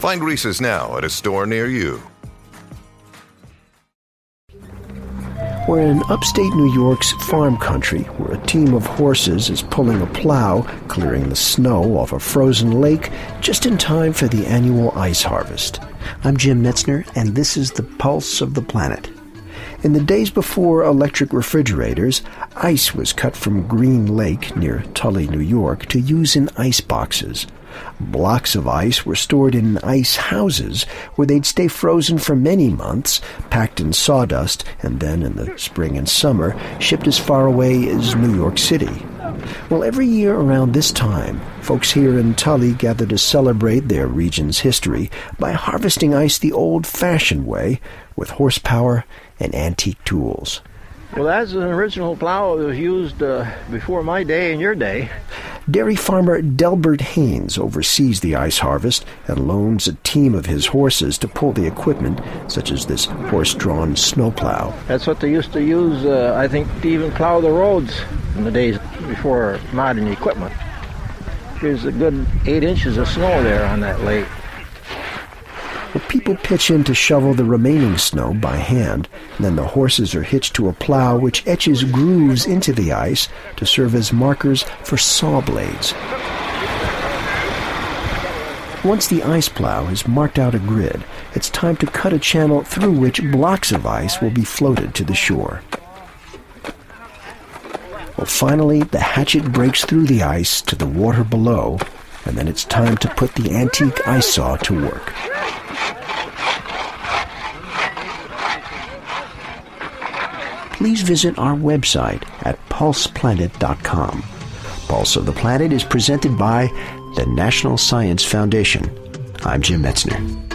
Find Reese's now at a store near you. We're in upstate New York's farm country, where a team of horses is pulling a plow, clearing the snow off a frozen lake just in time for the annual ice harvest. I'm Jim Metzner, and this is the Pulse of the Planet. In the days before electric refrigerators, ice was cut from Green Lake near Tully, New York, to use in ice boxes. Blocks of ice were stored in ice houses where they'd stay frozen for many months, packed in sawdust, and then in the spring and summer shipped as far away as New York City. Well, every year around this time, folks here in Tully gather to celebrate their region's history by harvesting ice the old fashioned way with horsepower and antique tools. Well, that's an original plow that was used uh, before my day and your day. Dairy farmer Delbert Haynes oversees the ice harvest and loans a team of his horses to pull the equipment, such as this horse-drawn snowplow. That's what they used to use, uh, I think, to even plow the roads in the days before modern equipment. There's a good eight inches of snow there on that lake. People pitch in to shovel the remaining snow by hand. Then the horses are hitched to a plow which etches grooves into the ice to serve as markers for saw blades. Once the ice plow has marked out a grid, it's time to cut a channel through which blocks of ice will be floated to the shore. Well, finally, the hatchet breaks through the ice to the water below, and then it's time to put the antique ice saw to work. Please visit our website at pulseplanet.com. Pulse of the Planet is presented by the National Science Foundation. I'm Jim Metzner.